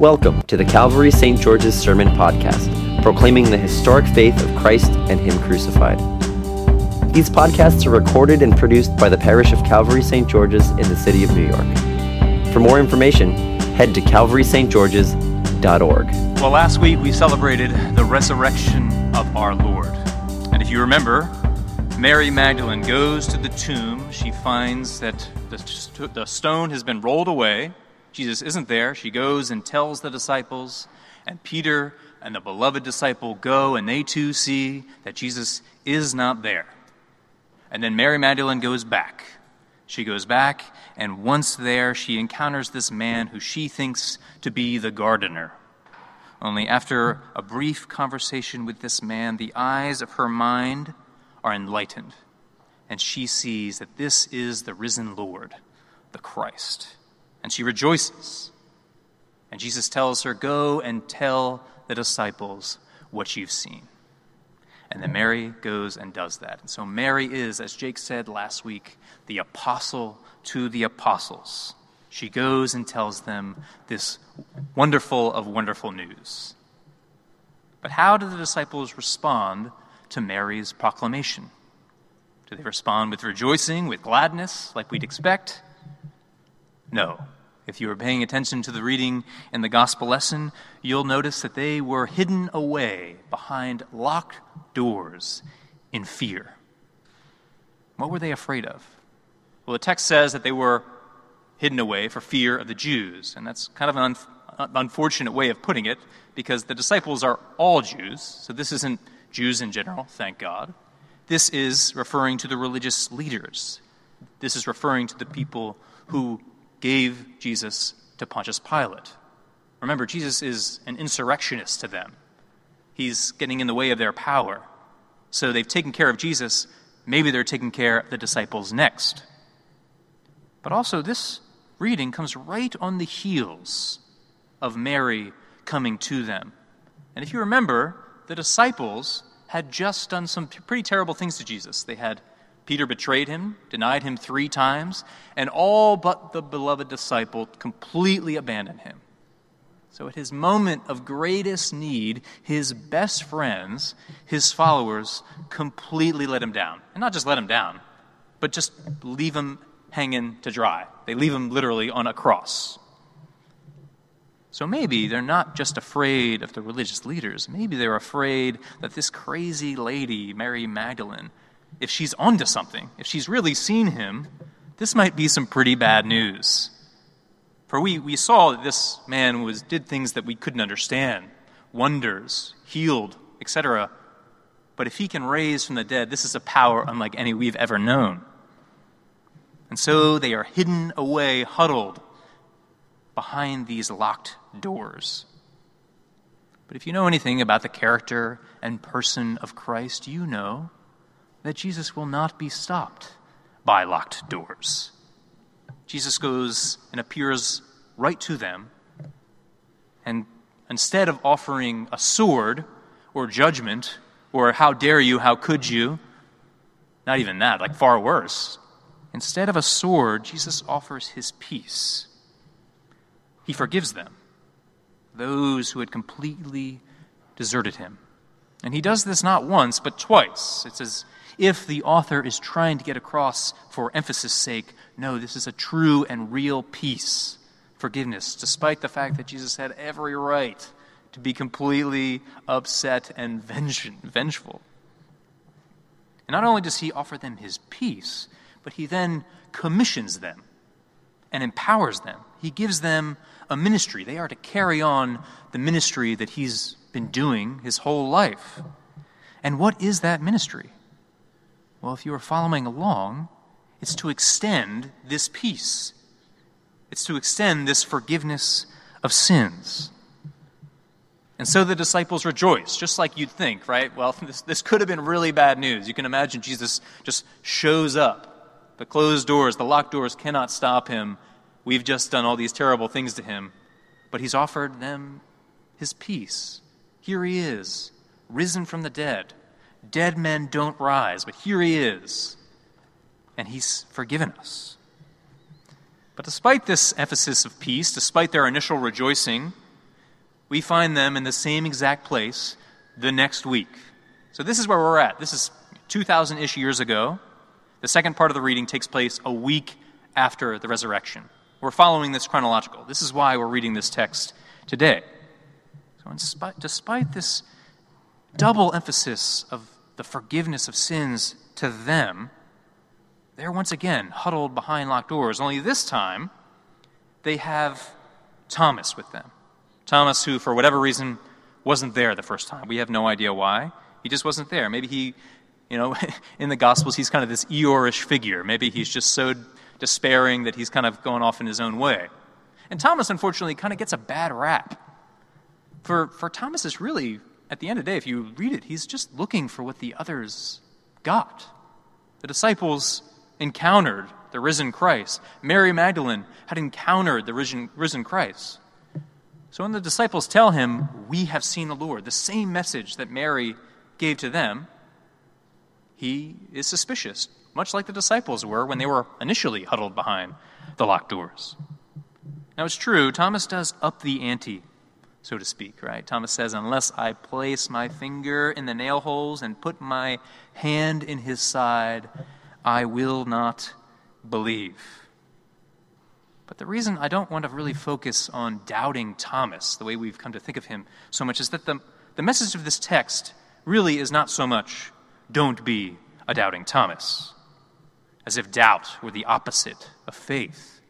Welcome to the Calvary St. George's Sermon Podcast, proclaiming the historic faith of Christ and Him crucified. These podcasts are recorded and produced by the parish of Calvary St. George's in the city of New York. For more information, head to calvarystgeorges.org. Well, last week we celebrated the resurrection of our Lord. And if you remember, Mary Magdalene goes to the tomb. She finds that the, the stone has been rolled away Jesus isn't there. She goes and tells the disciples, and Peter and the beloved disciple go, and they too see that Jesus is not there. And then Mary Magdalene goes back. She goes back, and once there, she encounters this man who she thinks to be the gardener. Only after a brief conversation with this man, the eyes of her mind are enlightened, and she sees that this is the risen Lord, the Christ and she rejoices. And Jesus tells her, Go and tell the disciples what you've seen. And then Mary goes and does that. And so Mary is, as Jake said last week, the apostle to the apostles. She goes and tells them this wonderful of wonderful news. But how do the disciples respond to Mary's proclamation? Do they respond with rejoicing, with gladness, like we'd expect? No. If you were paying attention to the reading in the gospel lesson, you'll notice that they were hidden away behind locked doors in fear. What were they afraid of? Well, the text says that they were hidden away for fear of the Jews, and that's kind of an un- unfortunate way of putting it because the disciples are all Jews, so this isn't Jews in general, thank God. This is referring to the religious leaders. This is referring to the people who gave Jesus to Pontius Pilate. Remember, Jesus is an insurrectionist to them. He's getting in the way of their power. So they've taken care of Jesus. Maybe they're taking care of the disciples next. But also, this reading comes right on the heels of Mary coming to them. And if you remember, the disciples had just done some pretty terrible things to Jesus. They had Peter betrayed him, denied him three times, and all but the beloved disciple completely abandoned him. So, at his moment of greatest need, his best friends, his followers, completely let him down. And not just let him down, but just leave him hanging to dry. They leave him literally on a cross. So maybe they're not just afraid of the religious leaders. Maybe they're afraid that this crazy lady, Mary Magdalene, if she's onto something, if she's really seen him, this might be some pretty bad news. For we, we saw that this man was, did things that we couldn't understand wonders, healed, etc. But if he can raise from the dead, this is a power unlike any we've ever known. And so they are hidden away, huddled behind these locked doors. But if you know anything about the character and person of Christ, you know that Jesus will not be stopped by locked doors. Jesus goes and appears right to them, and instead of offering a sword or judgment or how dare you, how could you, not even that, like far worse, instead of a sword, Jesus offers his peace. He forgives them, those who had completely deserted him. And he does this not once, but twice. It's as if the author is trying to get across, for emphasis' sake, no, this is a true and real peace, forgiveness, despite the fact that Jesus had every right to be completely upset and vengeful. And not only does he offer them his peace, but he then commissions them and empowers them. He gives them a ministry. They are to carry on the ministry that he's been doing his whole life. And what is that ministry? Well, if you are following along, it's to extend this peace, it's to extend this forgiveness of sins. And so the disciples rejoice, just like you'd think, right? Well, this, this could have been really bad news. You can imagine Jesus just shows up. The closed doors, the locked doors cannot stop him. We've just done all these terrible things to him. But he's offered them his peace. Here he is, risen from the dead. Dead men don't rise, but here he is, and he's forgiven us. But despite this emphasis of peace, despite their initial rejoicing, we find them in the same exact place the next week. So this is where we're at. This is 2,000 ish years ago. The second part of the reading takes place a week after the resurrection. We're following this chronological. This is why we're reading this text today. So, spite, despite this double emphasis of the forgiveness of sins to them, they're once again huddled behind locked doors. Only this time, they have Thomas with them. Thomas, who, for whatever reason, wasn't there the first time. We have no idea why. He just wasn't there. Maybe he, you know, in the Gospels, he's kind of this Eeyore-ish figure. Maybe he's just so despairing that he's kind of going off in his own way. And Thomas, unfortunately, kind of gets a bad rap. For, for Thomas is really, at the end of the day, if you read it, he's just looking for what the others got. The disciples encountered the risen Christ. Mary Magdalene had encountered the risen, risen Christ. So when the disciples tell him, We have seen the Lord, the same message that Mary gave to them, he is suspicious, much like the disciples were when they were initially huddled behind the locked doors. Now it's true, Thomas does up the ante, so to speak, right? Thomas says, Unless I place my finger in the nail holes and put my hand in his side, I will not believe. But the reason I don't want to really focus on doubting Thomas, the way we've come to think of him so much, is that the, the message of this text really is not so much, don't be a doubting Thomas, as if doubt were the opposite of faith,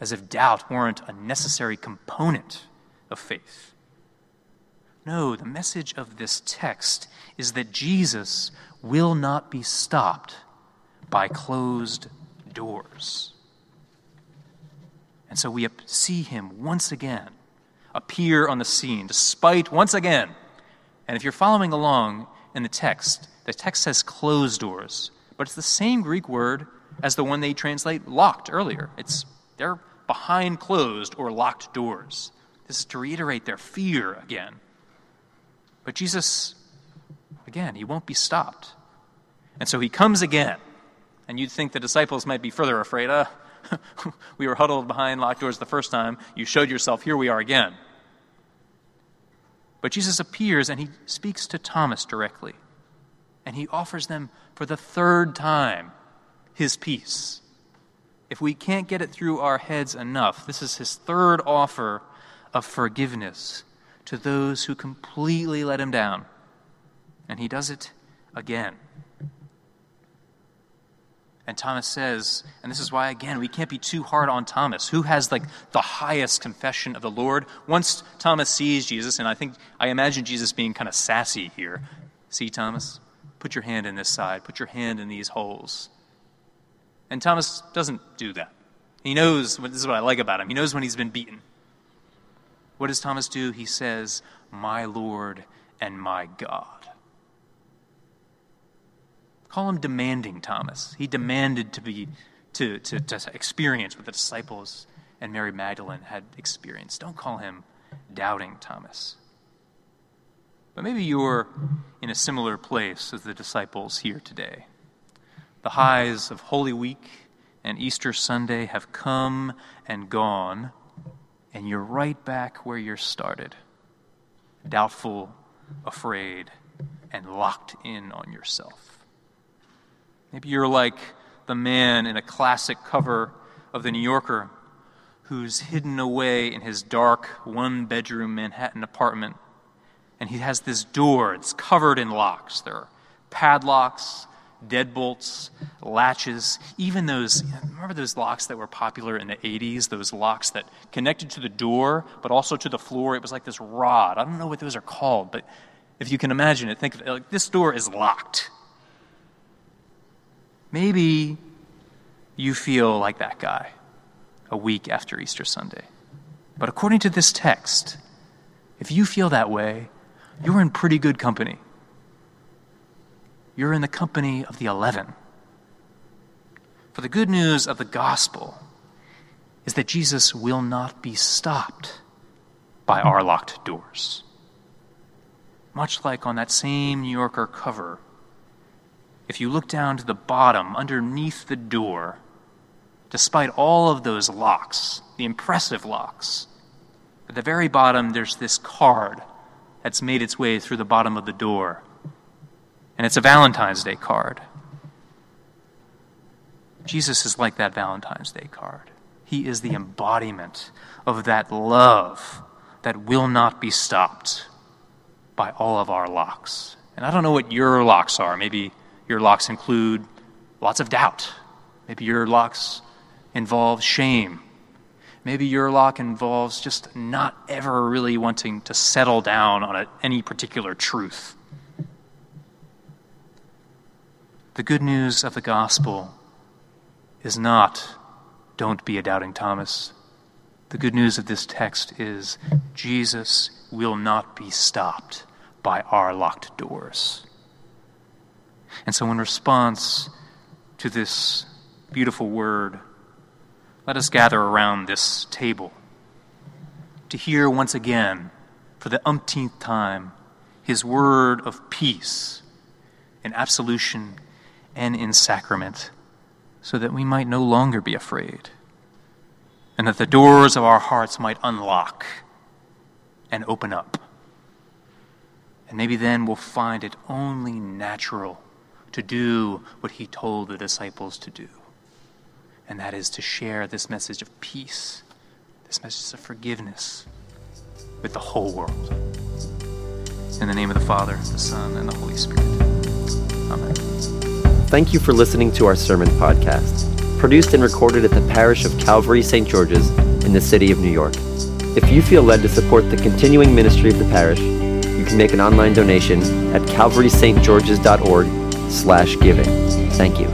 as if doubt weren't a necessary component of faith. No, the message of this text is that Jesus will not be stopped by closed doors. And so we see him once again appear on the scene, despite once again. And if you're following along in the text, the text says closed doors, but it's the same Greek word as the one they translate locked earlier. It's they're behind closed or locked doors. This is to reiterate their fear again. But Jesus, again, he won't be stopped. And so he comes again. And you'd think the disciples might be further afraid. Uh, we were huddled behind locked doors the first time. You showed yourself. Here we are again. But Jesus appears and he speaks to Thomas directly. And he offers them for the third time his peace. If we can't get it through our heads enough, this is his third offer of forgiveness to those who completely let him down. And he does it again. And Thomas says, and this is why, again, we can't be too hard on Thomas, who has like the highest confession of the Lord. Once Thomas sees Jesus, and I think, I imagine Jesus being kind of sassy here. See, Thomas, put your hand in this side, put your hand in these holes. And Thomas doesn't do that. He knows, this is what I like about him, he knows when he's been beaten. What does Thomas do? He says, My Lord and my God. Call him demanding Thomas. He demanded to be to, to, to experience what the disciples and Mary Magdalene had experienced. Don't call him doubting Thomas. But maybe you're in a similar place as the disciples here today. The highs of Holy Week and Easter Sunday have come and gone, and you're right back where you started doubtful, afraid, and locked in on yourself. Maybe you're like the man in a classic cover of The New Yorker who's hidden away in his dark one bedroom Manhattan apartment. And he has this door, it's covered in locks. There are padlocks, deadbolts, latches, even those, remember those locks that were popular in the 80s? Those locks that connected to the door, but also to the floor. It was like this rod. I don't know what those are called, but if you can imagine it, think of it like this door is locked. Maybe you feel like that guy a week after Easter Sunday. But according to this text, if you feel that way, you're in pretty good company. You're in the company of the eleven. For the good news of the gospel is that Jesus will not be stopped by our locked doors. Much like on that same New Yorker cover if you look down to the bottom, underneath the door, despite all of those locks, the impressive locks at the very bottom, there's this card that's made its way through the bottom of the door. And it's a Valentine's Day card. Jesus is like that Valentine's Day card. He is the embodiment of that love that will not be stopped by all of our locks. And I don't know what your locks are. Maybe your locks include lots of doubt. Maybe your locks involve shame. Maybe your lock involves just not ever really wanting to settle down on a, any particular truth. The good news of the gospel is not, don't be a doubting Thomas. The good news of this text is Jesus will not be stopped by our locked doors. And so, in response to this beautiful word, let us gather around this table to hear once again, for the umpteenth time, his word of peace and absolution and in sacrament, so that we might no longer be afraid, and that the doors of our hearts might unlock and open up. And maybe then we'll find it only natural to do what he told the disciples to do and that is to share this message of peace, this message of forgiveness with the whole world. In the name of the Father, the Son, and the Holy Spirit. Amen. Thank you for listening to our sermon podcast, produced and recorded at the parish of Calvary St. George's in the city of New York. If you feel led to support the continuing ministry of the parish, you can make an online donation at calvarystgeorges.org slash giving. Thank you.